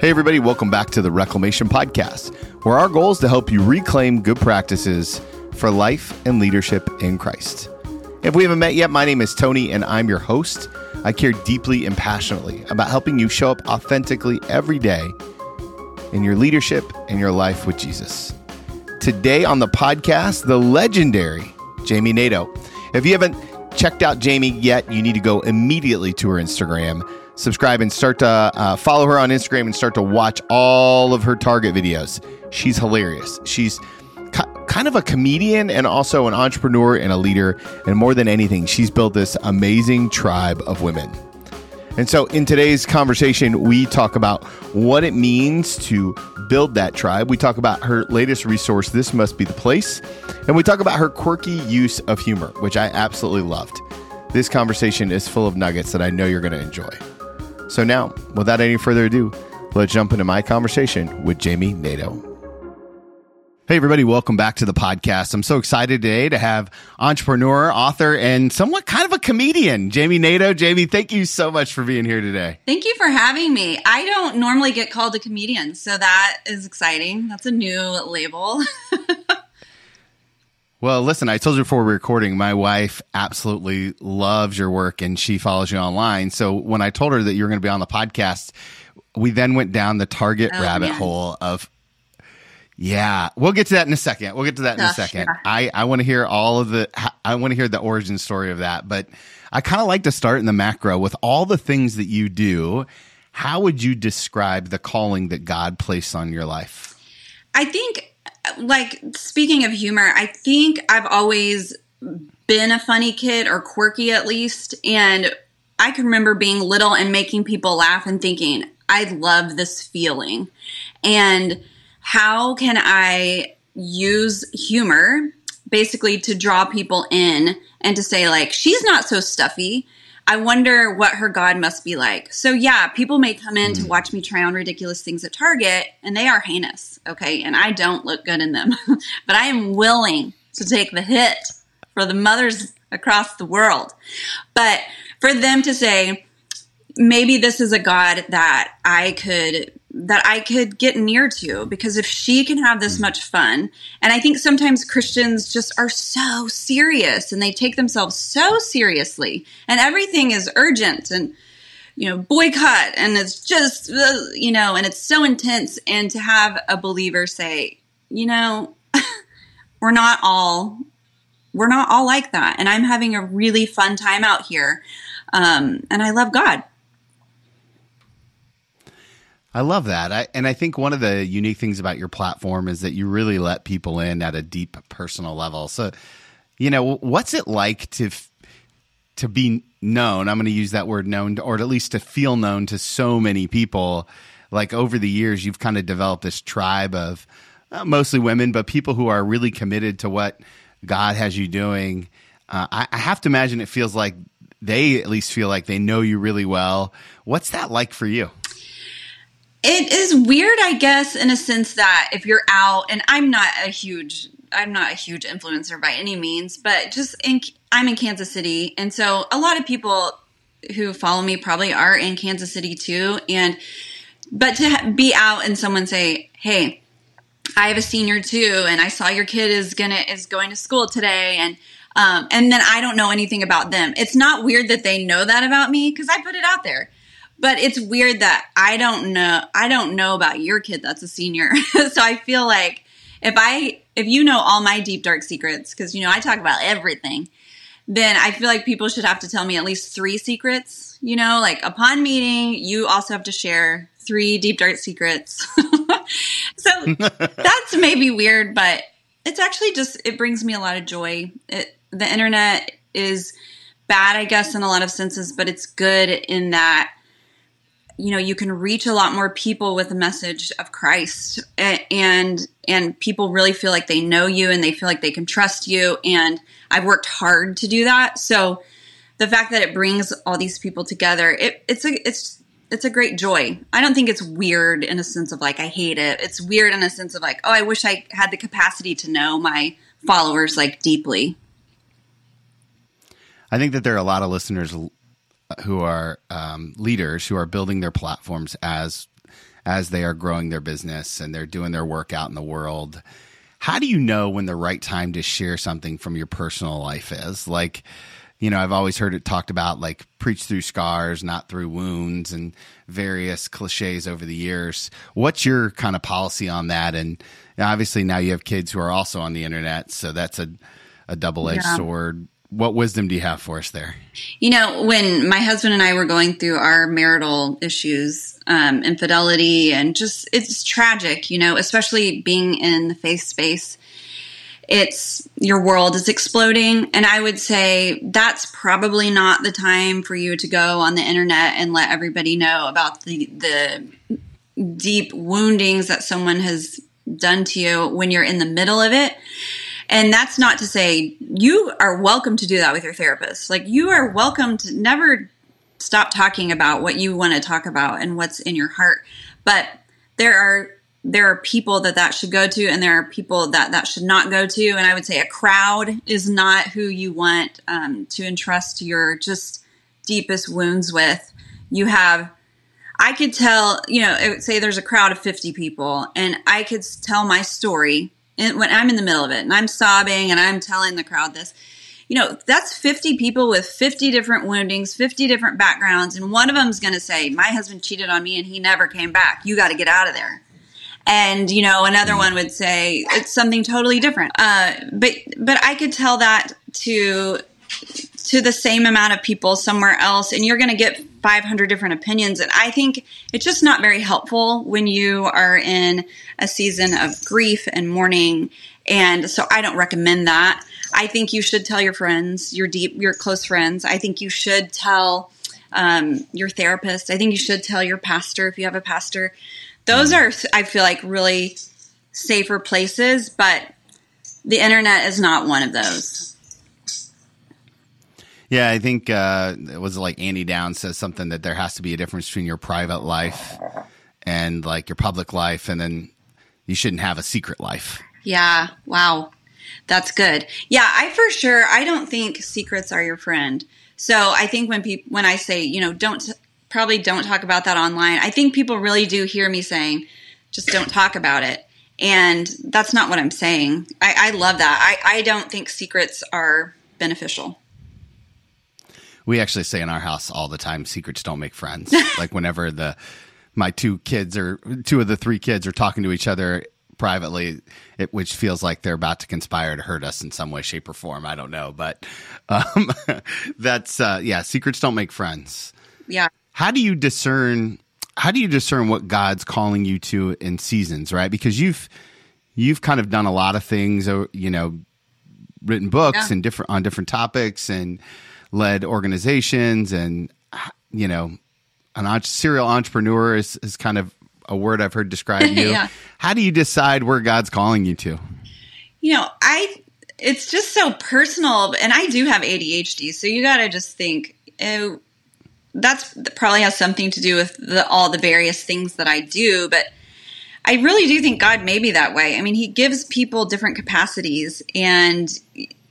Hey, everybody, welcome back to the Reclamation Podcast, where our goal is to help you reclaim good practices for life and leadership in Christ. If we haven't met yet, my name is Tony and I'm your host. I care deeply and passionately about helping you show up authentically every day in your leadership and your life with Jesus. Today on the podcast, the legendary Jami Nato. If you haven't checked out Jami yet, you need to go immediately to her Instagram, subscribe, and start to uh, follow her on Instagram and start to watch all of her Target videos. She's hilarious. She's kind of a comedian and also an entrepreneur and a leader. And more than anything, she's built this amazing tribe of women. And so, in today's conversation, we talk about what it means to build that tribe. We talk about her latest resource, This Must Be the Place. And we talk about her quirky use of humor, which I absolutely loved. This conversation is full of nuggets that I know you're going to enjoy. So, now, without any further ado, let's jump into my conversation with Jami Nato. Hey, everybody, welcome back to the podcast. I'm so excited today to have entrepreneur, author, and somewhat kind of a comedian, Jami Nato. Jami, thank you so much for being here today. Thank you for having me. I don't normally get called a comedian, so that is exciting. That's a new label. well, listen, I told you before we were recording, my wife absolutely loves your work and she follows you online. So when I told her that you were going to be on the podcast, we then went down the Target oh, rabbit man. hole of yeah, we'll get to that in a second. We'll get to that in a oh, second. Sure. I, I want to hear all of the, I want to hear the origin story of that. But I kind of like to start in the macro with all the things that you do. How would you describe the calling that God placed on your life? I think, like, speaking of humor, I think I've always been a funny kid or quirky at least. And I can remember being little and making people laugh and thinking, I love this feeling. And, how can I use humor basically to draw people in and to say, like, she's not so stuffy. I wonder what her God must be like. So, yeah, people may come in to hmm. watch me try on ridiculous things at Target, and they are heinous, okay? And I don't look good in them, but I am willing to take the hit for the mothers across the world. But for them to say, maybe this is a God that I could that I could get near to because if she can have this mm. much fun, and I think sometimes Christians just are so serious and they take themselves so seriously, and everything is urgent and you know boycott, and it's just you know, and it's so intense. And to have a believer say, you know, we're not all we're not all like that, and I'm having a really fun time out here, um, and I love God. I love that. I, and I think one of the unique things about your platform is that you really let people in at a deep personal level. So, you know, what's it like to to be known? I'm going to use that word known or at least to feel known to so many people. Like over the years you've kind of developed this tribe of uh, mostly women, but people who are really committed to what God has you doing. Uh, I, I have to imagine it feels like they at least feel like they know you really well. What's that like for you? It is weird, I guess, in a sense that if you're out, and I'm not a huge, I'm not a huge influencer by any means, but just in, I'm in Kansas City, and so a lot of people who follow me probably are in Kansas City too, and but to be out and someone say, "Hey, I have a senior too, and I saw your kid is gonna is going to school today," and um, and then I don't know anything about them. It's not weird that they know that about me because I put it out there but it's weird that I don't know I don't know about your kid that's a senior. so I feel like if I if you know all my deep dark secrets cuz you know I talk about everything, then I feel like people should have to tell me at least 3 secrets, you know, like upon meeting, you also have to share 3 deep dark secrets. so that's maybe weird, but it's actually just it brings me a lot of joy. It, the internet is bad, I guess, in a lot of senses, but it's good in that you know you can reach a lot more people with the message of Christ and and people really feel like they know you and they feel like they can trust you and I've worked hard to do that so the fact that it brings all these people together it, it's a it's it's a great joy. I don't think it's weird in a sense of like I hate it. It's weird in a sense of like oh I wish I had the capacity to know my followers like deeply. I think that there are a lot of listeners who are um, leaders who are building their platforms as as they are growing their business and they're doing their work out in the world. How do you know when the right time to share something from your personal life is? Like, you know, I've always heard it talked about like preach through scars, not through wounds, and various cliches over the years. What's your kind of policy on that? And obviously, now you have kids who are also on the internet, so that's a, a double edged yeah. sword. What wisdom do you have for us there? You know, when my husband and I were going through our marital issues, um, infidelity, and just it's tragic, you know, especially being in the faith space. It's your world is exploding. And i would say that's probably not the time for you to go on the internet and let everybody know about the the deep woundings that someone has done to you when you're in the middle of it and that's not to say you are welcome to do that with your therapist. Like you are welcome to never stop talking about what you want to talk about and what's in your heart. But there are there are people that that should go to and there are people that that should not go to. And i would say a crowd is not who you want um, to entrust your just deepest wounds with. You have i could tell you know say there's a crowd of 50 people and i could tell my story and when i'm in the middle of it and i'm sobbing and i'm telling the crowd this you know that's 50 people with 50 different woundings 50 different backgrounds and one of them's going to say my husband cheated on me and he never came back. You got to get out of there. And you know another one would say it's something totally different. Uh, but but i could tell that to to the same amount of people somewhere else and you're going to get 500 different opinions and i think it's just not very helpful when you are in a season of grief and mourning and so i don't recommend that. I think you should tell your friends your deep your close friends. I think you should tell um, your therapist. I think you should tell your pastor if you have a pastor. Those are, I feel like, really safer places, but the internet is not one of those. Yeah, I think uh, it was like Andy Downs says something that there has to be a difference between your private life and like your public life, and then you shouldn't have a secret life. Yeah. Wow. That's good. Yeah, I for sure I don't think secrets are your friend. So I think when people when I say, you know, don't probably don't talk about that online. I think people really do hear me saying, just don't talk about it. And that's not what I'm saying. I, I love that. I, I don't think secrets are beneficial. We actually say in our house all the time, secrets don't make friends. like whenever the my two kids or two of the three kids are talking to each other privately, it, which feels like they're about to conspire to hurt us in some way, shape, or form. I don't know, but um, that's uh, yeah. Secrets don't make friends. Yeah how do you discern how do you discern what God's calling you to in seasons, right? Because you've you've kind of done a lot of things, you know, written books yeah. and different on different topics and led organizations and you know, an serial entrepreneur is, is kind of a word I've heard describe you. yeah. How do you decide where God's calling you to? You know, I it's just so personal and I do have ADHD, so you got to just think oh, that's that probably has something to do with the, all the various things that I do, but I really do think God made me that way. I mean, He gives people different capacities, and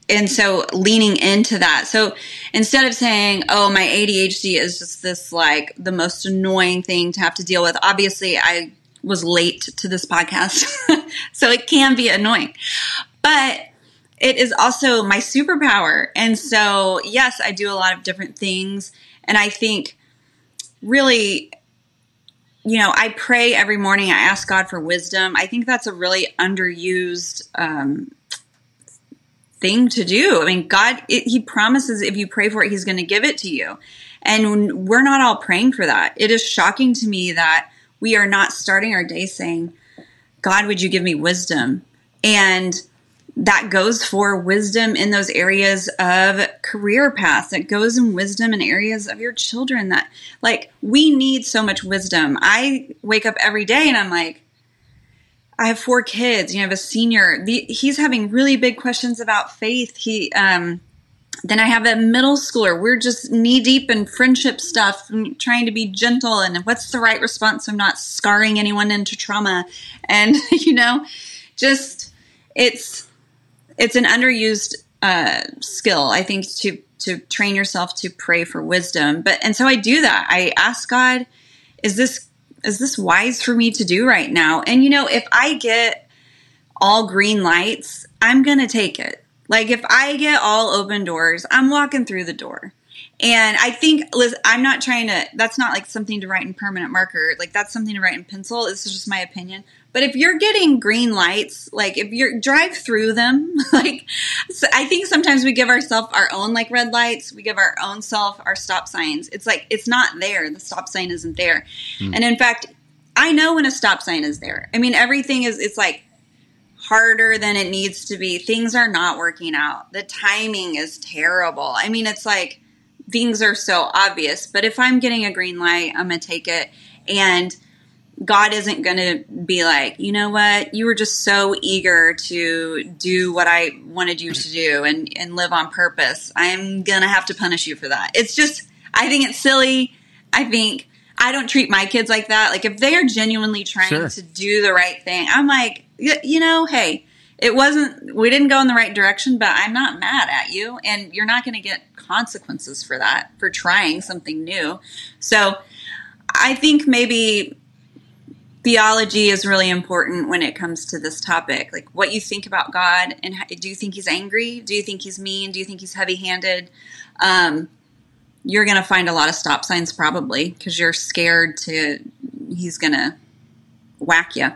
and so leaning into that. So instead of saying, "Oh, my ADHD is just this like the most annoying thing to have to deal with," obviously I was late to this podcast, so it can be annoying, but it is also my superpower. And so, yes, I do a lot of different things and I think really, you know, I pray every morning. I ask God for wisdom. I think that's a really underused um, thing to do. I mean, God, it, He promises if you pray for it, He's going to give it to you. And we're not all praying for that. It is shocking to me that we are not starting our day saying, God, would you give me wisdom? And that goes for wisdom in those areas of career paths that goes in wisdom in areas of your children that like we need so much wisdom i wake up every day and i'm like i have four kids you know, I have a senior the, he's having really big questions about faith he um then I have a middle schooler. We're just knee deep in friendship stuff, trying to be gentle and what's the right response so I'm not scarring anyone into trauma. And, you know, just it's it's an underused uh, skill, I think, to to train yourself to pray for wisdom. But and so I do that. I ask God, is this is this wise for me to do right now? And you know, if I get all green lights, I'm going to take it. Like if I get all open doors, I'm walking through the door. And I think, Liz, I'm not trying to, that's not like something to write in permanent marker. Like that's something to write in pencil. This is just my opinion. But if you're getting green lights, like if you're drive through them, like so I think sometimes we give ourselves our own like red lights, we give our own self our stop signs. It's like it's not there. The stop sign isn't there. Mm. And in fact, I know when a stop sign is there. I mean, everything is it's like harder than it needs to be. Things are not working out. The timing is terrible. I mean, it's like things are so obvious. But if I'm getting a green light, I'm going to take it. And God isn't going to be like, you know what? You were just so eager to do what I wanted you to do and, and live on purpose. I'm going to have to punish you for that. It's just, I think it's silly. I think I don't treat my kids like that. Like, if they are genuinely trying sure. to do the right thing, I'm like, you know, hey, it wasn't, we didn't go in the right direction, but I'm not mad at you. And you're not going to get consequences for that, for trying something new. So I think maybe theology is really important when it comes to this topic. Like what you think about God, and how, do you think He's angry? Do you think He's mean? Do you think He's heavy-handed? Um, you're going to find a lot of stop signs probably because you're scared to He's going to whack you.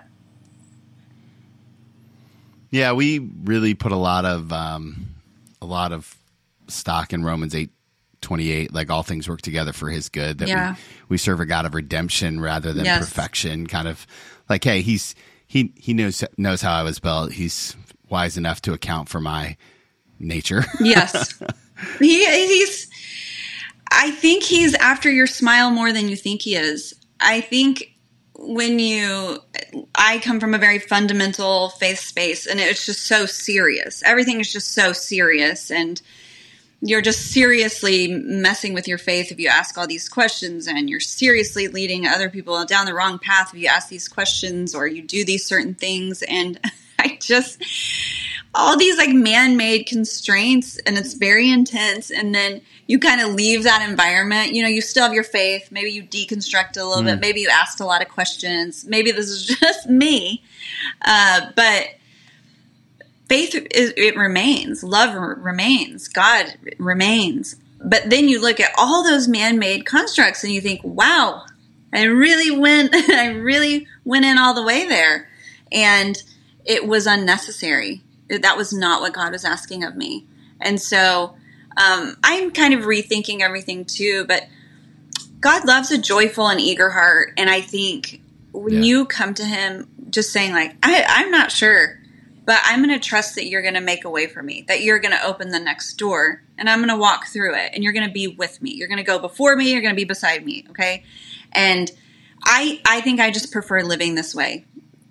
Yeah, we really put a lot of um, a lot of stock in Romans eight 28 like all things work together for his good that yeah. we, we serve a god of redemption rather than yes. perfection kind of like hey he's he he knows knows how i was built. He's wise enough to account for my nature. Yes. He he's i think he's after your smile more than you think he is. I think when you i come from a very fundamental faith space and it's just so serious. Everything is just so serious and you're just seriously messing with your faith if you ask all these questions and you're seriously leading other people down the wrong path if you ask these questions or you do these certain things. And i just all these like man-made constraints and it's very intense. And then you kind of leave that environment. You know you still have your faith. Maybe you deconstruct a little mm. bit maybe you asked a lot of questions. Maybe this is just me. Uh, but faith is, it remains, love remains, God remains. But then you look at all those man-made constructs and you think, "Wow, I really went I really went in all the way there." And it was unnecessary. That was not what God was asking of me. And so um, I'm kind of rethinking everything too, but God loves a joyful and eager heart. And I think when yeah. you come to Him just saying, like, I, I'm not sure, but I'm going to trust that you're going to make a way for me, that you're going to open the next door and I'm going to walk through it and you're going to be with me. You're going to go before me, you're going to be beside me, okay? And I I think I just prefer living this way.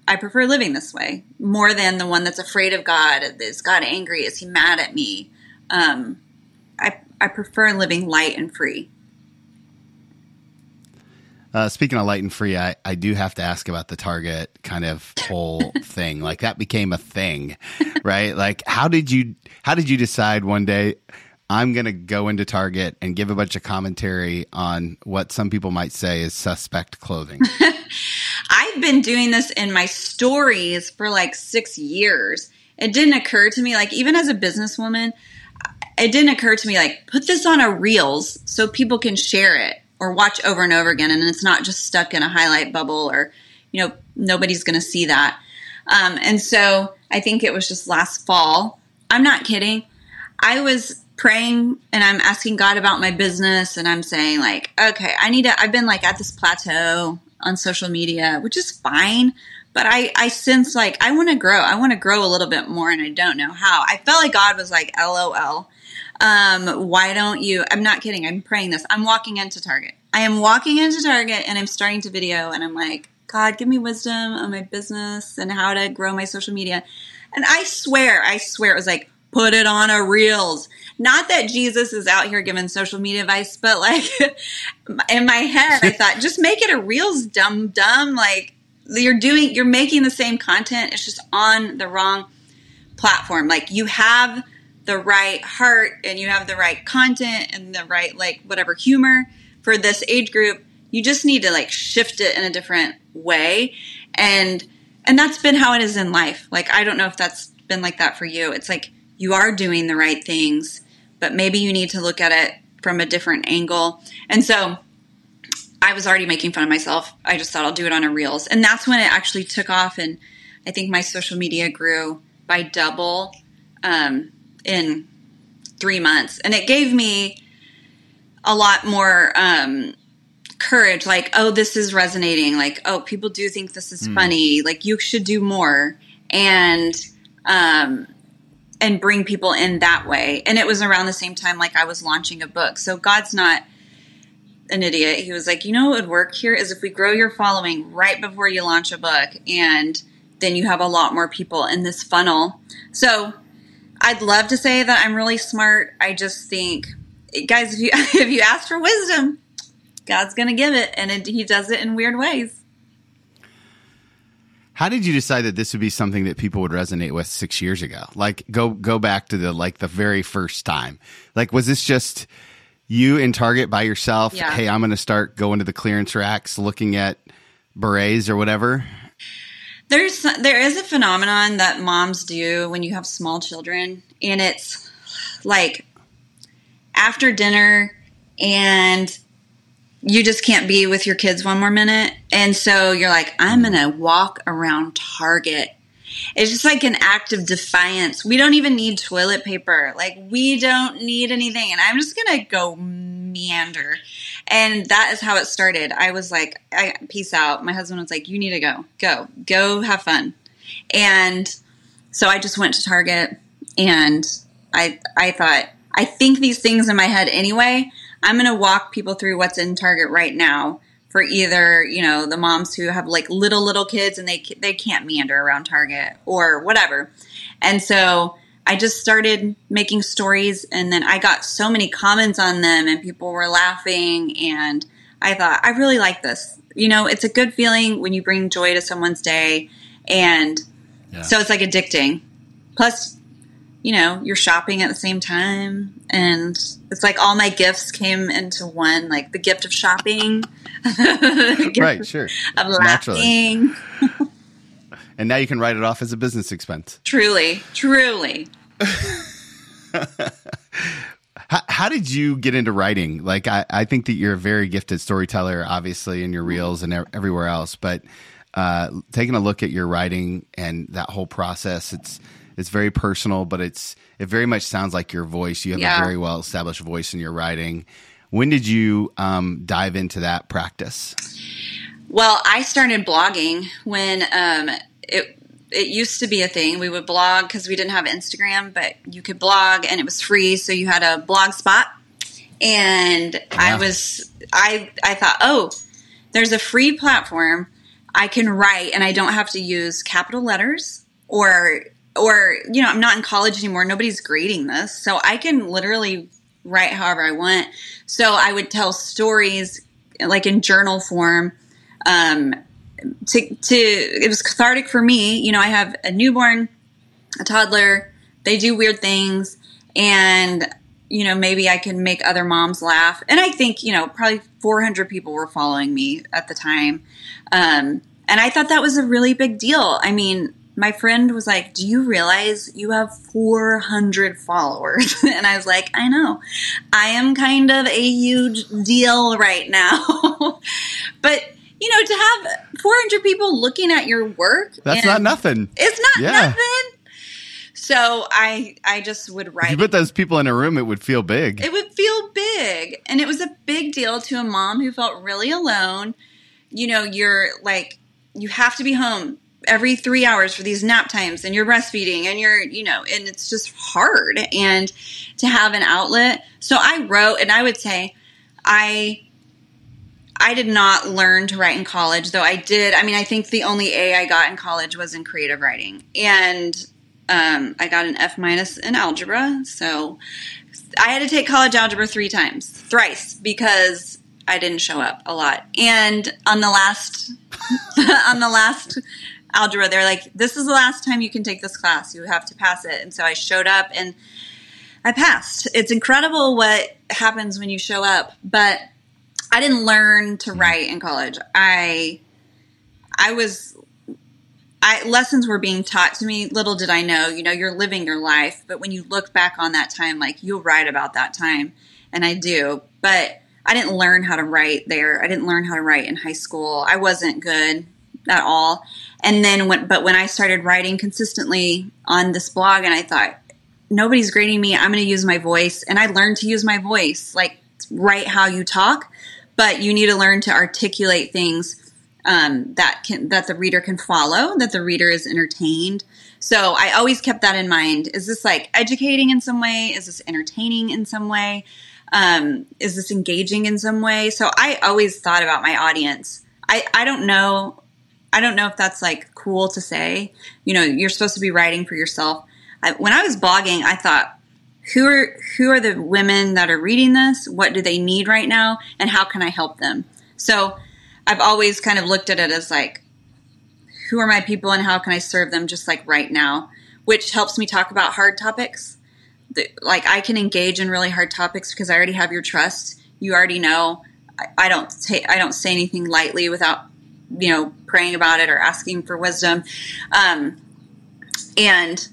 I prefer living this way more than the one that's afraid of God. Is God angry? Is he mad at me? Um, I I prefer living light and free. Uh, speaking of light and free, I, I do have to ask about the Target kind of whole thing. Like that became a thing, right? Like how did you how did you decide one day I'm going to go into Target and give a bunch of commentary on what some people might say is suspect clothing? I've been doing this in my stories for like six years. It didn't occur to me, like even as a businesswoman, it didn't occur to me like put this on a reels so people can share it or watch over and over again and it's not just stuck in a highlight bubble or you know nobody's going to see that. Um, and so i think it was just last fall. I'm not kidding. I was praying and i'm asking god about my business and i'm saying like okay i need to i've been like at this plateau on social media which is fine but i i sense like i want to grow. I want to grow a little bit more and i don't know how. I felt like god was like lol um, why don't you? I'm not kidding. I'm praying this. I'm walking into Target. I am walking into Target and I'm starting to video and I'm like, God, give me wisdom on my business and how to grow my social media. And I swear, I swear it was like, put it on a reels. Not that Jesus is out here giving social media advice, but like in my head, I thought, just make it a reels, dumb, dumb. Like you're doing, you're making the same content. It's just on the wrong platform. Like you have the right heart and you have the right content and the right like whatever humor for this age group You just need to like shift it in a different way. And and that's been how it is in life. Like I don't know if that's been like that for you. It's like you are doing the right things, but maybe you need to look at it from a different angle. And so I was already making fun of myself. I just thought I'll do it on a reels. And that's when it actually took off and I think my social media grew by double um, in three months. And it gave me a lot more um, courage like, oh, this is resonating. Like, oh, people do think this is mm. funny. Like, you should do more. And, um, and bring people in that way. And it was around the same time like I was launching a book. So God's not an idiot. He was like, you know what would work here is if we grow your following right before you launch a book and then you have a lot more people in this funnel. So I'd love to say that I'm really smart. I just think guys, if you if you ask for wisdom, God's going to give it and it, he does it in weird ways. How did you decide that this would be something that people would resonate with 6 years ago? Like go go back to the like the very first time. Like was this just you in Target by yourself, yeah. hey, I'm going to start going to the clearance racks looking at berets or whatever? There's there is a phenomenon that moms do when you have small children and it's like after dinner and you just can't be with your kids one more minute. And so you're like, I'm to walk around Target it's just like an act of defiance. We don't even need toilet paper. Like, we don't need anything. And I'm just going to go meander. And that is how it started. I was like, I, peace out. My husband was like, you need to go. Go. Go have fun. And so I just went to Target and I, I thought, I think these things in my head anyway. I'm going to walk people through what's in Target right now for either you know the moms who have like little little kids and they they can't meander around Target or whatever. And so I just started making stories and then I got so many comments on them and people were laughing and I thought I really like this. You know, it's a good feeling when you bring joy to someone's day and yeah. so it's like addicting. Plus you know, you're shopping at the same time. And it's like all my gifts came into one, like the gift of shopping. right, sure. Of laughing. and now you can write it off as a business expense. Truly, truly. How, how, did you get into writing? Like, I, I think that you're a very gifted storyteller, obviously, in your reels and everywhere else. But uh, taking a look at your writing and that whole process, it's it's very personal, but it's it very much sounds like your voice. You have yeah. a very well established voice in your writing. When did you um, dive into that practice? Well, I started blogging when um, it it used to be a thing. We would blog because we didn't have Instagram, but you could blog and it was free. So you had a blog spot, and yeah. I was I I thought, oh, there's a free platform. I can write and I don't have to use capital letters or or you know i'm not in college anymore nobody's grading this so i can literally write however i want so i would tell stories like in journal form um, to, to it was cathartic for me you know i have a newborn a toddler they do weird things and you know maybe i can make other moms laugh and i think you know probably 400 people were following me at the time um, and i thought that was a really big deal i mean my friend was like, Do you realize you have 400 followers? and I was like, I know. I am kind of a huge deal right now. but, you know, to have 400 people looking at your work. That's not nothing. It's not yeah. nothing. So I I just would write. If you put those people in a room, it would feel big. It would feel big, and it was a big deal to a mom who felt really alone. You know, you're like you have to be home every three hours for these nap times and you're breastfeeding and you're you know and it's just hard and to have an outlet so i wrote and i would say i i did not learn to write in college though i did i mean i think the only a i got in college was in creative writing. And um, i got an f minus in algebra so i had to take college algebra three times thrice because i didn't show up a lot. And on the last on the last algebra they're like this is the last time you can take this class. You have to pass it. And so i showed up and i passed. It's incredible what happens when you show up but I didn't learn to hmm. write in college. I I was I lessons were being taught to me. Little did I know, you know, you're living your life, but when you look back on that time, like you'll write about that time, and I do. But I didn't learn how to write there. I didn't learn how to write in high school. I wasn't good at all. And then when but when I started writing consistently on this blog and I thought nobody's grading me, I'm going to use my voice and I learned to use my voice, like write how you talk, but you need to learn to articulate things um, that can that the reader can follow, that the reader is entertained. So I always kept that in mind. Is this like educating in some way? Is this entertaining in some way? Um, is this engaging in some way? So I always thought about my audience. I, I don't know. I don't know if that's like cool to say. You know, you're supposed to be writing for yourself. I, when I was blogging, I thought, who are who are the women that are reading this? What do they need right now, and how can I help them? So I've always kind of looked at it as like, who are my people, and how can I serve them just like right now, which helps me talk about hard topics. Like I can engage in really hard topics because I already have your trust. You already know. I, don't take I don't say anything lightly without you know praying about it or asking for wisdom, um, and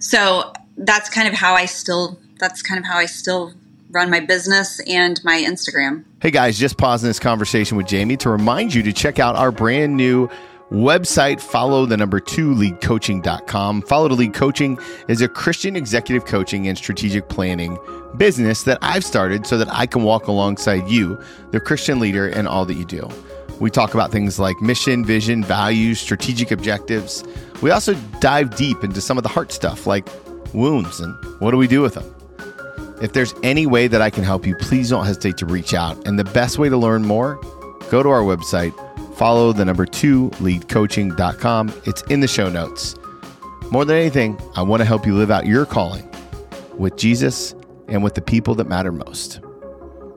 so that's kind of how I still that's kind of how I still run my business and my Instagram. Hey guys, just pausing this conversation with Jami to remind you to check out our brand new website. Follow the number two leadcoaching.com follow 2 lead coaching is a christian executive coaching and strategic planning business that i've started so that i can walk alongside you the christian leader in all that you do. We talk about things like mission vision values strategic objectives. We also dive deep into some of the heart stuff like wounds and what do we do with them if there's any way that I can help you, please don't hesitate to reach out. And the best way to learn more, go to our website, follow the number two leadcoaching.com. It's in the show notes. More than anything, I want to help you live out your calling with Jesus and with the people that matter most.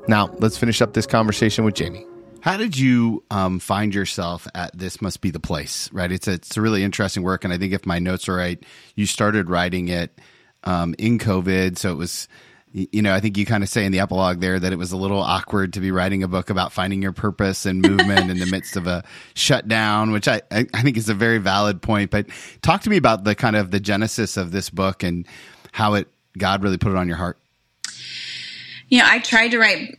Now, let's finish up this conversation with Jami. How did you um, find yourself at This Must Be the Place, right? It's a, it's a really interesting work. And I think if my notes are right, you started writing it um, in COVID. So it was you know, I think you kind of say in the epilogue there that it was a little awkward to be writing a book about finding your purpose and movement in the midst of a shutdown, which I, I, think is a very valid point. But talk to me about the kind of the genesis of this book and how it God really put it on your heart. You know, I tried to write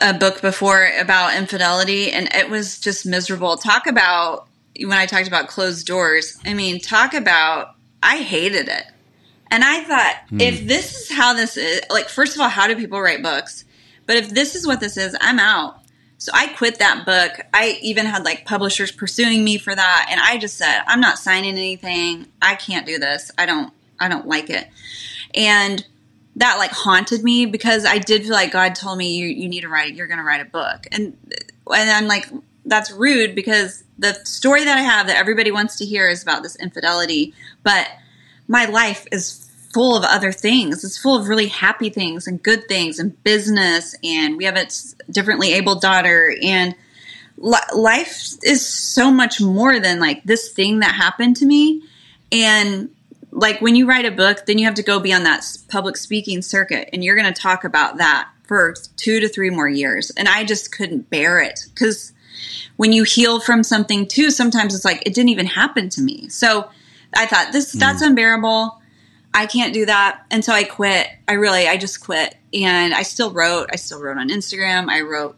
a book before about infidelity, and it was just miserable. Talk about when I talked about closed doors. I mean, talk about I hated it. And I thought, hmm. if this is how this is, like, first of all, how do people write books? But if this is what this is, I'm out. So I quit that book. I even had like publishers pursuing me for that. And I just said, I'm not signing anything. I can't do this. I don't, I don't like it. And that like haunted me because I did feel like God told me you, you need to write, you're going to write a book. And, and I'm like, that's rude because the story that I have that everybody wants to hear is about this infidelity. But my life is full of other things. It's full of really happy things and good things and business. And we have a differently able daughter. And li- life is so much more than like this thing that happened to me. And like when you write a book, then you have to go be on that public speaking circuit and you're going to talk about that for two to three more years. And I just couldn't bear it because when you heal from something too, sometimes it's like it didn't even happen to me. So I thought this that's mm. unbearable. I can't do that. And so I quit. I really, I just quit. And I still wrote. I still wrote on Instagram. I wrote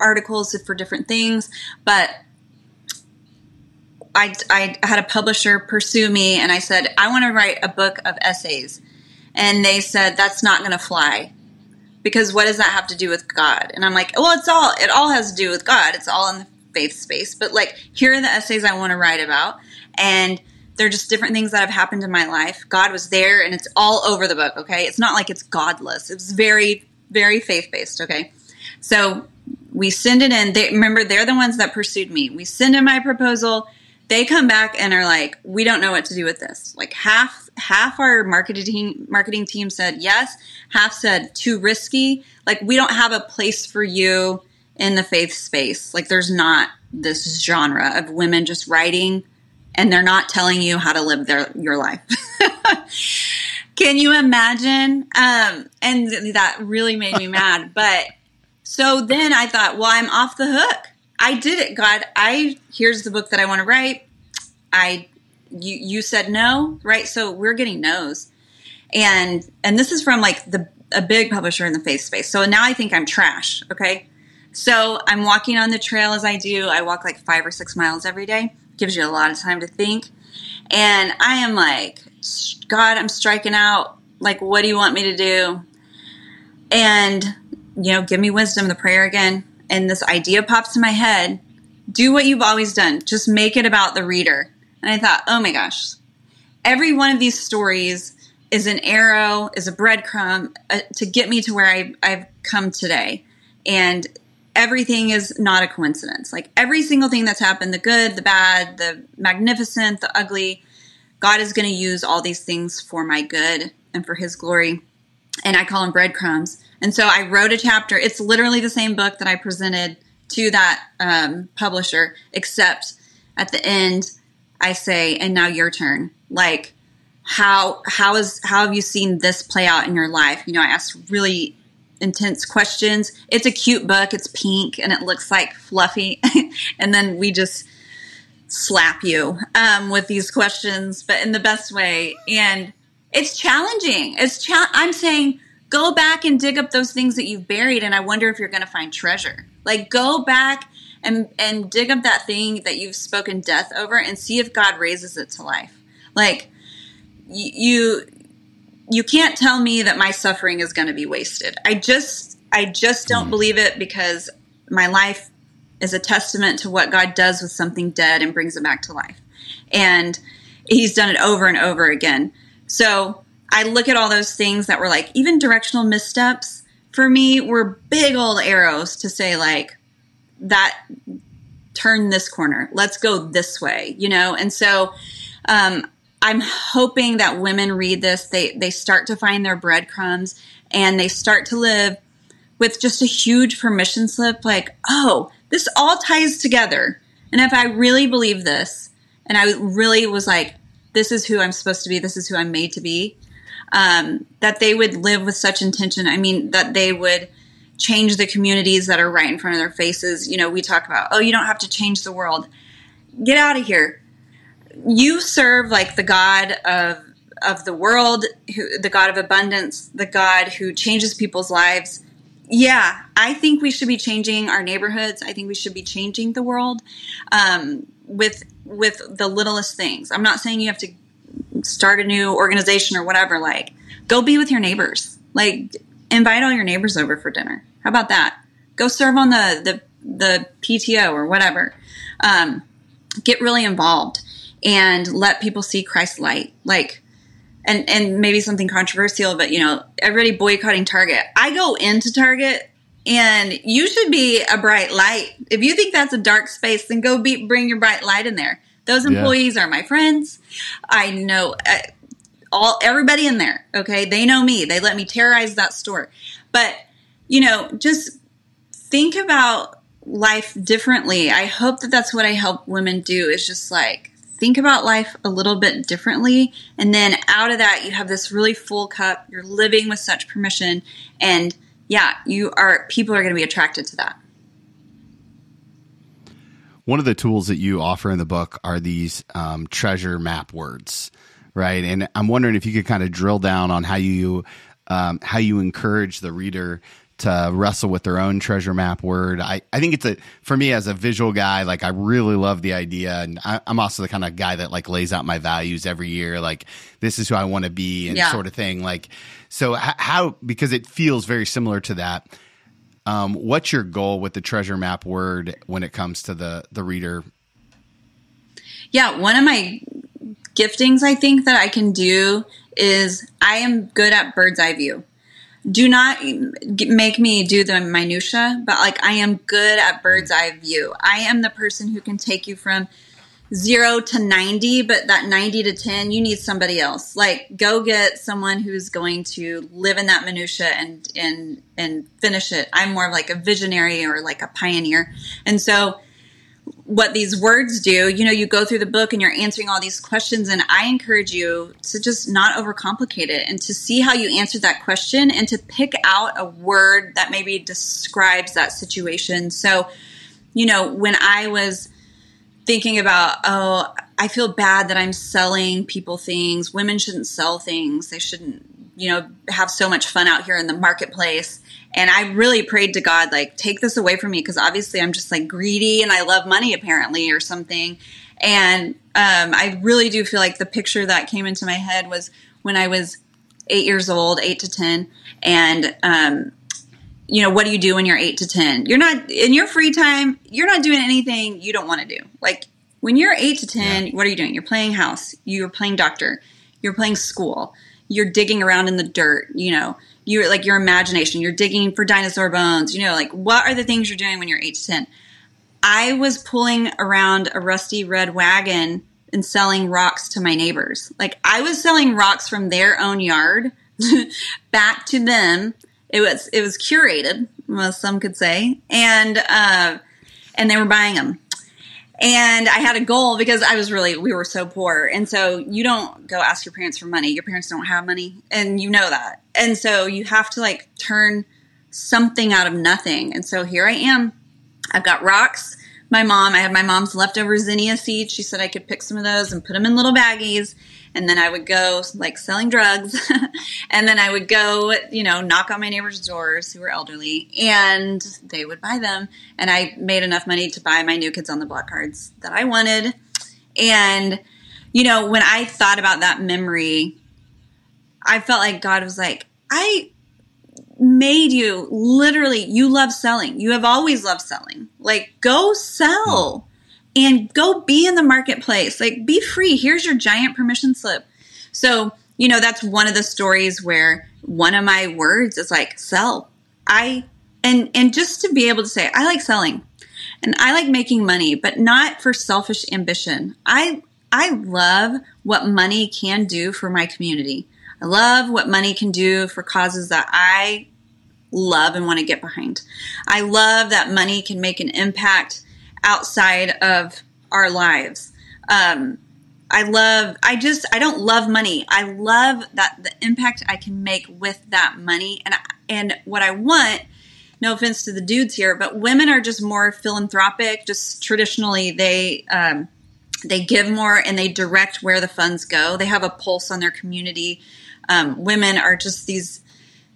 articles for different things. But I, I had a publisher pursue me and I said, I want to write a book of essays. And they said, that's not going to fly. Because what does that have to do with God? And I'm like, well, it's all, it all has to do with God. It's all in the faith space. But like, here are the essays I want to write about. And they're just different things that have happened in my life. God was there and it's all over the book, okay? It's not like it's godless. It's very, very faith based, okay? So we send it in. They remember they're the ones that pursued me. We send in my proposal. They come back and are like, "We don't know what to do with this." Like half half our marketing marketing team said yes, half said too risky. Like we don't have a place for you in the faith space. Like there's not this genre of women just writing and they're not telling you how to live their your life. Can you imagine? Um, and that really made me mad. But So then I thought, well, I'm off the hook. I did it, God. I here's the book that I want to write. I you you said no, right? So we're getting no's. And and this is from like the a big publisher in the faith space. So now I think I'm trash, okay? So I'm walking on the trail as I do. I walk like 5 or 6 miles every day. Gives you a lot of time to think. And I am like, God, I'm striking out. Like what do you want me to do? And you know, give me wisdom, the prayer again. And this idea pops in my head. Do what you've always done. Just make it about the reader. And I thought, oh my gosh, every one of these stories is an arrow, is a breadcrumb uh, to get me to where I, I've come today. And everything is not a coincidence. Like every single thing that's happened the good, the bad, the magnificent, the ugly God is going to use all these things for my good and for His glory. And I call them breadcrumbs. And so I wrote a chapter. It's literally the same book that I presented to that um, publisher, except at the end I say, "And now your turn." Like, how how is how have you seen this play out in your life? You know, I asked really intense questions. It's a cute book. It's pink and it looks like fluffy, and then we just slap you um, with these questions, but in the best way. And it's challenging. It's cha- I'm saying go back and dig up those things that you've buried and i wonder if you're going to find treasure. Like go back and and dig up that thing that you've spoken death over and see if god raises it to life. Like you you can't tell me that my suffering is going to be wasted. I just i just don't mm. believe it because my life is a testament to what god does with something dead and brings it back to life. And he's done it over and over again so I look at all those things that were like even directional missteps for me were big old arrows to say like that turn this corner. Let's go this way you know? And so um, i'm hoping that women read this. They they start to find their breadcrumbs and they start to live with just a huge permission slip like oh this all ties together. And if i really believe this and i really was like this is who i'm supposed to be this is who i'm made to be um, that they would live with such intention. I mean, that they would change the communities that are right in front of their faces. You know, we talk about, oh, you don't have to change the world. Get out of here. You serve like the God of of the world, who, the God of abundance, the God who changes people's lives. Yeah, I think we should be changing our neighborhoods. I think we should be changing the world um, with with the littlest things. I'm not saying you have to start a new organization or whatever, like go be with your neighbors. Like invite all your neighbors over for dinner. How about that? Go serve on the the, the PTO or whatever. Um, get really involved and let people see Christ's light. Like and and maybe something controversial, but you know, everybody boycotting Target. I go into Target and you should be a bright light. If you think that's a dark space, then go be bring your bright light in there. Those employees yeah. are my friends. I know uh, all everybody in there. Okay, they know me. They let me terrorize that store. But you know, just think about life differently. I hope that that's what I help women do. Is just like think about life a little bit differently, and then out of that, you have this really full cup. You're living with such permission, and yeah, you are. People are going to be attracted to that one of the tools that you offer in the book are these um, treasure map words, right? And I'm wondering if you could kind of drill down on how you um, how you encourage the reader to wrestle with their own treasure map word. I, I think it's a for me as a visual guy, like I really love the idea, and I, am also the kind of guy that like lays out my values every year, like this is who I want to be and yeah. sort of thing. Like so, how because it feels very similar to that um, what's your goal with the treasure map word when it comes to the the reader? Yeah, one of my giftings I think that I can do is I am good at bird's eye view. Do not make me do the minutia, but like I am good at bird's mm. eye view. I am the person who can take you from zero to 90, but that 90 to 10, you need somebody else. Like go get someone who's going to live in that minutia and, and, and finish it. I'm more of like a visionary or like a pioneer. And so what these words do. You know, you go through the book and you're answering all these questions, and I encourage you to just not overcomplicate it and to see how you answer that question and to pick out a word that maybe describes that situation. So, you know, when I was thinking about, oh, I feel bad that I'm selling people things. Women shouldn't sell things. They shouldn't, you know, have so much fun out here in the marketplace. And I really prayed to God, like, take this away from me because obviously I'm just like greedy and I love money apparently or something. And um, I really do feel like the picture that came into my head was when I was eight years old, eight to 10. And, um, you know, what do you do when you're eight to 10? You're not, in your free time, you're not doing anything you don't want to do. Like, when you're eight to 10, yeah. what are you doing? You're playing house, you're playing doctor, you're playing school, you're digging around in the dirt, you know, you're like your imagination, you're digging for dinosaur bones, you know, like what are the things you're doing when you're eight to 10? I was pulling around a rusty red wagon and selling rocks to my neighbors. Like I was selling rocks from their own yard back to them. It was it was curated, well, some could say, and uh, and they were buying them. And I had a goal because I was really, we were so poor. And so you don't go ask your parents for money. Your parents don't have money. And you know that. And so you have to like turn something out of nothing. And so here I am. I've got rocks. My mom, I have my mom's leftover zinnia seeds. She said I could pick some of those and put them in little baggies and then I would go like selling drugs, and then I would go, you know, knock on my neighbors' doors who were elderly, and they would buy them, and I made enough money to buy my new kids on the block cards that I wanted, and you know, when I thought about that memory, I felt like God was like, I made you literally you love selling you have always loved selling like go sell and go be in the marketplace. Like be free. Here's your giant permission slip. So, you know, that's one of the stories where one of my words is like sell. I and and just to be able to say I like selling and I like making money, but not for selfish ambition. I I love what money can do for my community. I love what money can do for causes that I love and want to get behind. I love that money can make an impact outside of our lives. Um, I love, I just, I don't love money. I love that the impact I can make with that money. And, and what I want, no offense to the dudes here, but women are just more philanthropic. Just traditionally, they, um, they give more and they direct where the funds go. They have a pulse on their community. Um, women are just these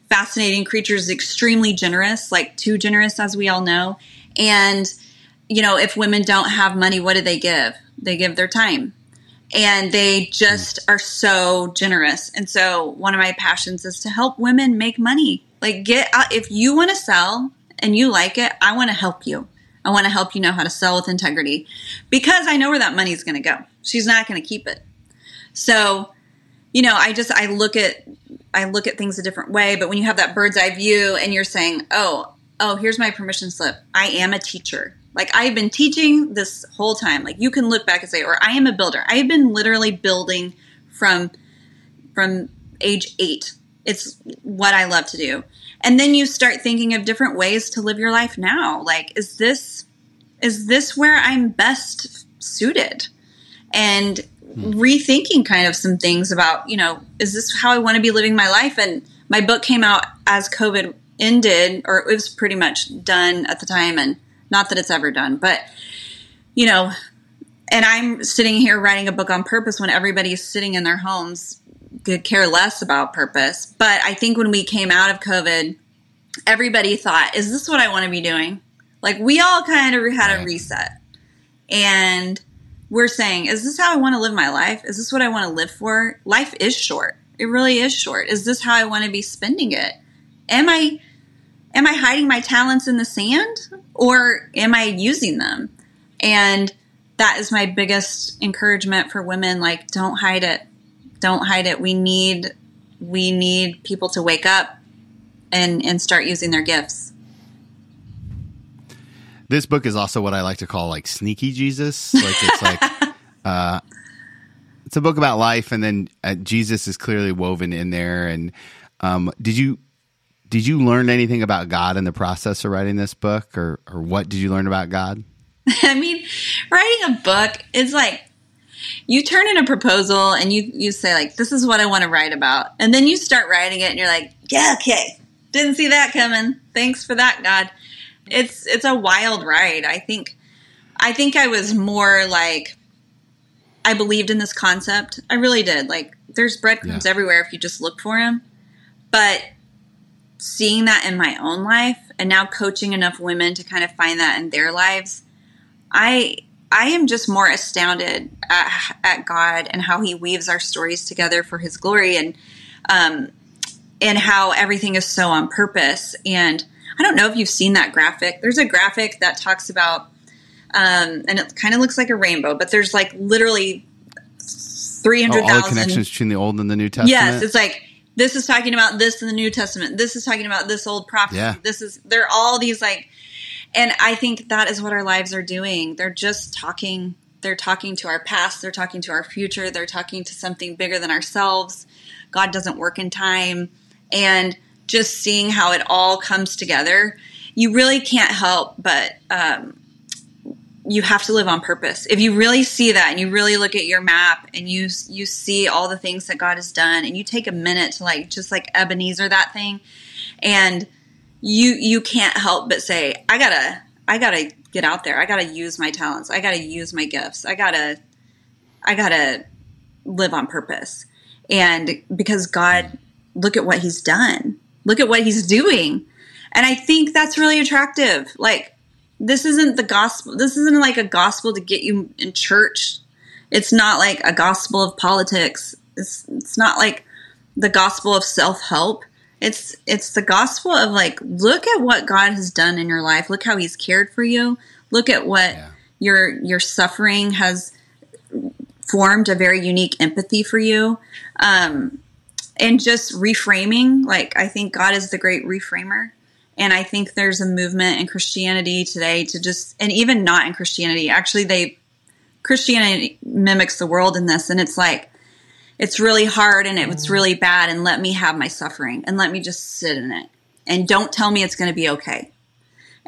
fascinating creatures, extremely generous, like too generous, as we all know. And you know, if women don't have money, what do they give? They give their time. And they just are so generous. And so one of my passions is to help women make money. Like get out if you want to sell and you like it, I want to help you. I want to help you know how to sell with integrity because I know where that money is going to go. She's not going to keep it. So, you know, I just I look at I look at things a different way, but when you have that bird's eye view and you're saying, "Oh, oh, here's my permission slip. I am a teacher. Like I've been teaching this whole time. Like you can look back and say, or I am a builder. I have been literally building from from age eight. It's what I love to do. And then you start thinking of different ways to live your life now. Like, is this is this where I'm best suited? And rethinking kind of some things about, you know, is this how I want to be living my life? And my book came out as COVID ended, or it was pretty much done at the time. And not that it's ever done, but you know, and I'm sitting here writing a book on purpose when everybody's sitting in their homes could care less about purpose. But I think when we came out of COVID, everybody thought, is this what I want to be doing? Like we all kind of had a reset. And we're saying, is this how I want to live my life? Is this what I want to live for? Life is short. It really is short. Is this how I want to be spending it? Am I am I hiding my talents in the sand or am I using them? And that is my biggest encouragement for women like don't hide it. Don't hide it. We need we need people to wake up and and start using their gifts. This book is also what I like to call like sneaky Jesus. Like it's like uh it's a book about life and then uh, Jesus is clearly woven in there and um did you did you learn anything about God in the process of writing this book, or or what did you learn about God? I mean, writing a book is like you turn in a proposal and you you say like this is what I want to write about, and then you start writing it and you're like, yeah, okay, didn't see that coming. Thanks for that, God. It's it's a wild ride. I think I think I was more like I believed in this concept. I really did. Like there's breadcrumbs yeah. everywhere if you just look for them. But seeing that in my own life and now coaching enough women to kind of find that in their lives, I I am just more astounded at, at God and how He weaves our stories together for His glory and um, and how everything is so on purpose. And I don't know if you've seen that graphic. There's a graphic that talks about, um, and it kind of looks like a rainbow, but there's like literally three hundred thousand oh, all the connections between the Old and the New Testament. Yes, it's like this is talking about this in the New Testament. This is talking about this old prophecy. Yeah. This is they're all these like and I think that is what our lives are doing. They're just talking they're talking to our past, they're talking to our future, they're talking to something bigger than ourselves. God doesn't work in time and just seeing how it all comes together. You really can't help but um, you have to live on purpose. If you really see that and you really look at your map and you you see all the things that God has done and you take a minute to like just like Ebenezer that thing and you you can't help but say I got to I got to get out there. I got to use my talents. I got to use my gifts. I got to I got to live on purpose. And because God look at what he's done. Look at what he's doing. And I think that's really attractive. Like this isn't the gospel. This isn't like a gospel to get you in church. It's not like a gospel of politics. It's it's not like the gospel of self-help. It's it's the gospel of like look at what God has done in your life. Look how he's cared for you. Look at what yeah. your your suffering has formed a very unique empathy for you. Um, and just reframing, like I think God is the great reframer. And I think there's a movement in Christianity today to just, and even not in Christianity, actually, they, Christianity mimics the world in this. And it's like, it's really hard and it's really bad. And let me have my suffering and let me just sit in it. And don't tell me it's going to be okay.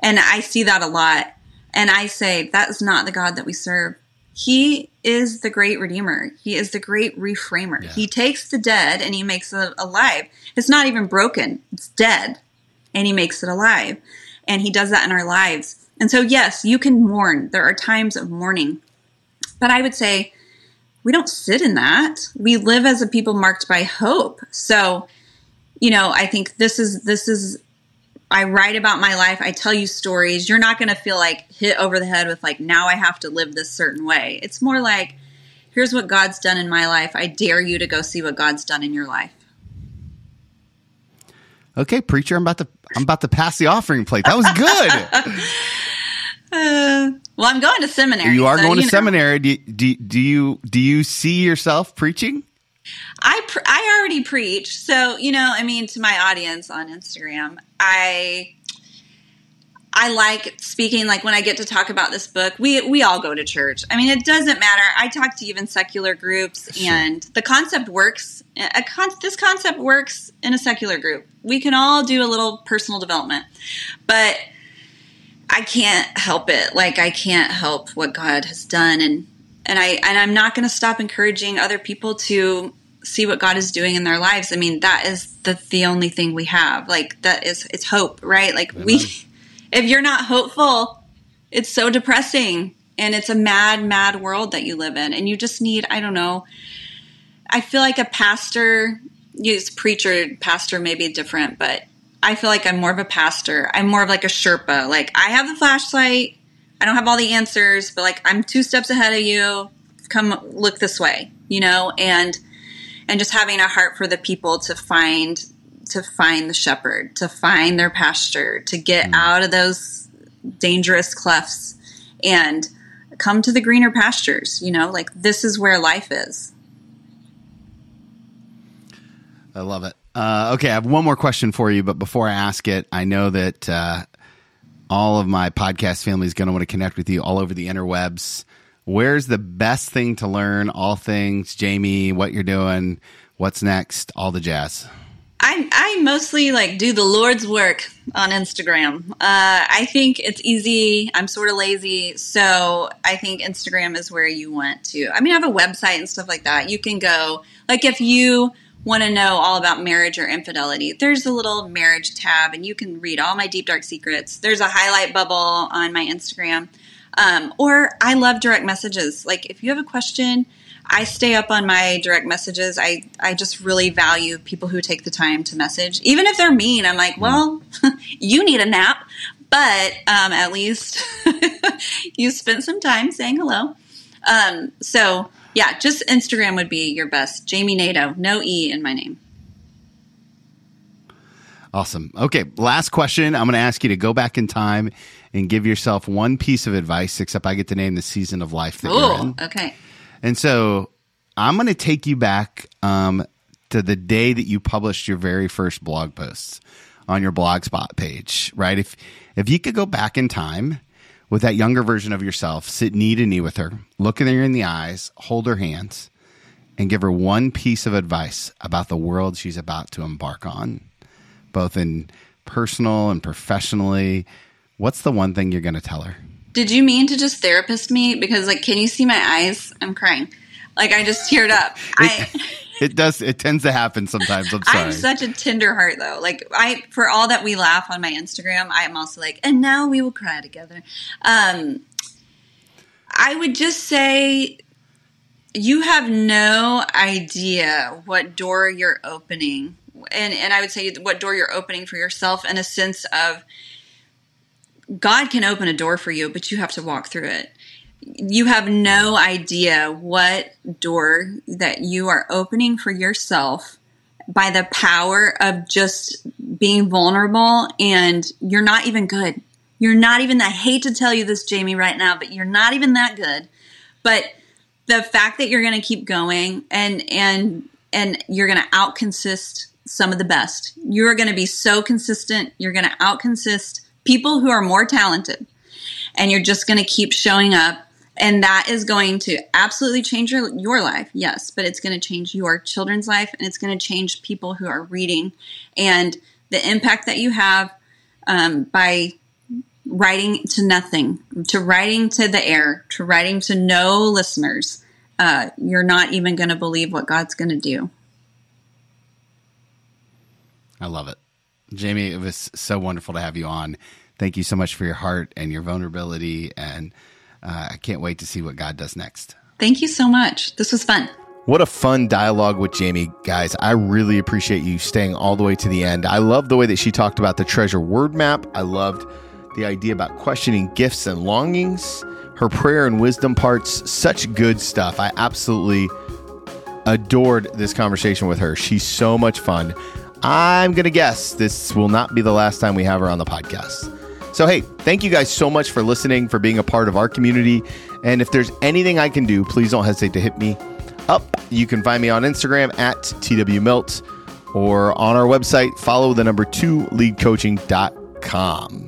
And I see that a lot. And I say, that is not the God that we serve. He is the great redeemer. He is the great reframer. Yeah. He takes the dead and he makes it alive. It's not even broken, it's dead and he makes it alive. And he does that in our lives. And so, yes, you can mourn. There are times of mourning. But I would say we don't sit in that. We live as a people marked by hope. So, you know, I think this is this is I write about my life. I tell you stories. You're not going to feel like hit over the head with like now I have to live this certain way. It's more like here's what God's done in my life. I dare you to go see what God's done in your life. Okay, preacher, I'm about to I'm about to pass the offering plate. That was good. uh, well, I'm going to seminary. You are so, going to know. seminary. Do, do, do you do you see yourself preaching? I pr- I already preach, so you know, I mean, to my audience on Instagram, I I like speaking. Like when I get to talk about this book, we we all go to church. I mean, it doesn't matter. I talk to even secular groups, sure. and the concept works. Con- this concept works in a secular group. We can all do a little personal development, but I can't help it. Like I can't help what God has done, and and I and I'm not going to stop encouraging other people to see what God is doing in their lives. I mean, that is the the only thing we have. Like that is it's hope, right? Like Amen. we if you're not hopeful, it's so depressing and it's a mad, mad world that you live in. And you just need, I don't know, I feel like a pastor, use preacher, pastor may be different, but I feel like I'm more of a pastor. I'm more of like a Sherpa. Like I have the flashlight. I don't have all the answers, but like I'm two steps ahead of you. Come look this way, you know, and and just having a heart for the people to find to find the shepherd, to find their pasture, to get mm. out of those dangerous clefts and come to the greener pastures. You know, like this is where life is. I love it. Uh, okay, I have one more question for you, but before I ask it, I know that uh, all of my podcast family is going to want to connect with you all over the interwebs. Where's the best thing to learn all things Jami, what you're doing, what's next, all the jazz? I I mostly like do the Lord's work on Instagram. Uh, I think it's easy. I'm sort of lazy, so I think Instagram is where you want to. I mean, I have a website and stuff like that. You can go like if you want to know all about marriage or infidelity, there's a little marriage tab, and you can read all my deep dark secrets. There's a highlight bubble on my Instagram, um, or I love direct messages. Like if you have a question I stay up on my direct messages. I, I just really value people who take the time to message. Even if they're mean, I'm like, well, you need a nap, but um, at least you spent some time saying hello. Um, so, yeah, just Instagram would be your best. Jami Nato, no E in my name. Awesome. Okay, last question. I'm going to ask you to go back in time and give yourself one piece of advice, except I get to name the season of life that Ooh, you're in. Okay. And so I'm going to take you back um, to the day that you published your very first blog posts on your blogspot page, right? If if you could go back in time with that younger version of yourself, sit knee to knee with her, look at her in the eyes, hold her hands, and give her one piece of advice about the world she's about to embark on, both in personal and professionally, what's the one thing you're going to tell her? Did you mean to just therapist me? Because like, can you see my eyes? I'm crying. Like I just teared up. I. it does. It tends to happen sometimes. I'm sorry. I'm such a tender heart, though. Like I, for all that we laugh on my Instagram, I am also like, and now we will cry together. Um, I would just say, you have no idea what door you're opening, and and I would say what door you're opening for yourself in a sense of God can open a door for you, but you have to walk through it. You have no idea what door that you are opening for yourself by the power of just being vulnerable and you're not even good. You're not even I hate to tell you this Jami right now, but you're not even that good. But the fact that you're going to keep going and and and you're going to outconsist some of the best. You're going to be so consistent. You're going to outconsist people who are more talented and you're just going to keep showing up and that is going to absolutely change your, your life yes but it's going to change your children's life and it's going to change people who are reading and the impact that you have um, by writing to nothing to writing to the air to writing to no listeners uh, you're not even going to believe what god's going to do. I love it Jami, it was so wonderful to have you on. Thank you so much for your heart and your vulnerability. And uh, I can't wait to see what God does next. Thank you so much. This was fun. What a fun dialogue with Jami, guys. I really appreciate you staying all the way to the end. I love the way that she talked about the treasure word map. I loved the idea about questioning gifts and longings, her prayer and wisdom parts. Such good stuff. I absolutely adored this conversation with her. She's so much fun. I'm going to guess this will not be the last time we have her on the podcast. So, hey, thank you guys so much for listening, for being a part of our community. And if there's anything I can do, please don't hesitate to hit me up. You can find me on Instagram at TWMilt or on our website, follow the number two leadcoaching.com.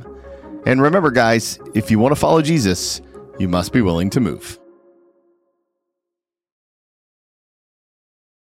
And remember, guys, if you want to follow Jesus, you must be willing to move.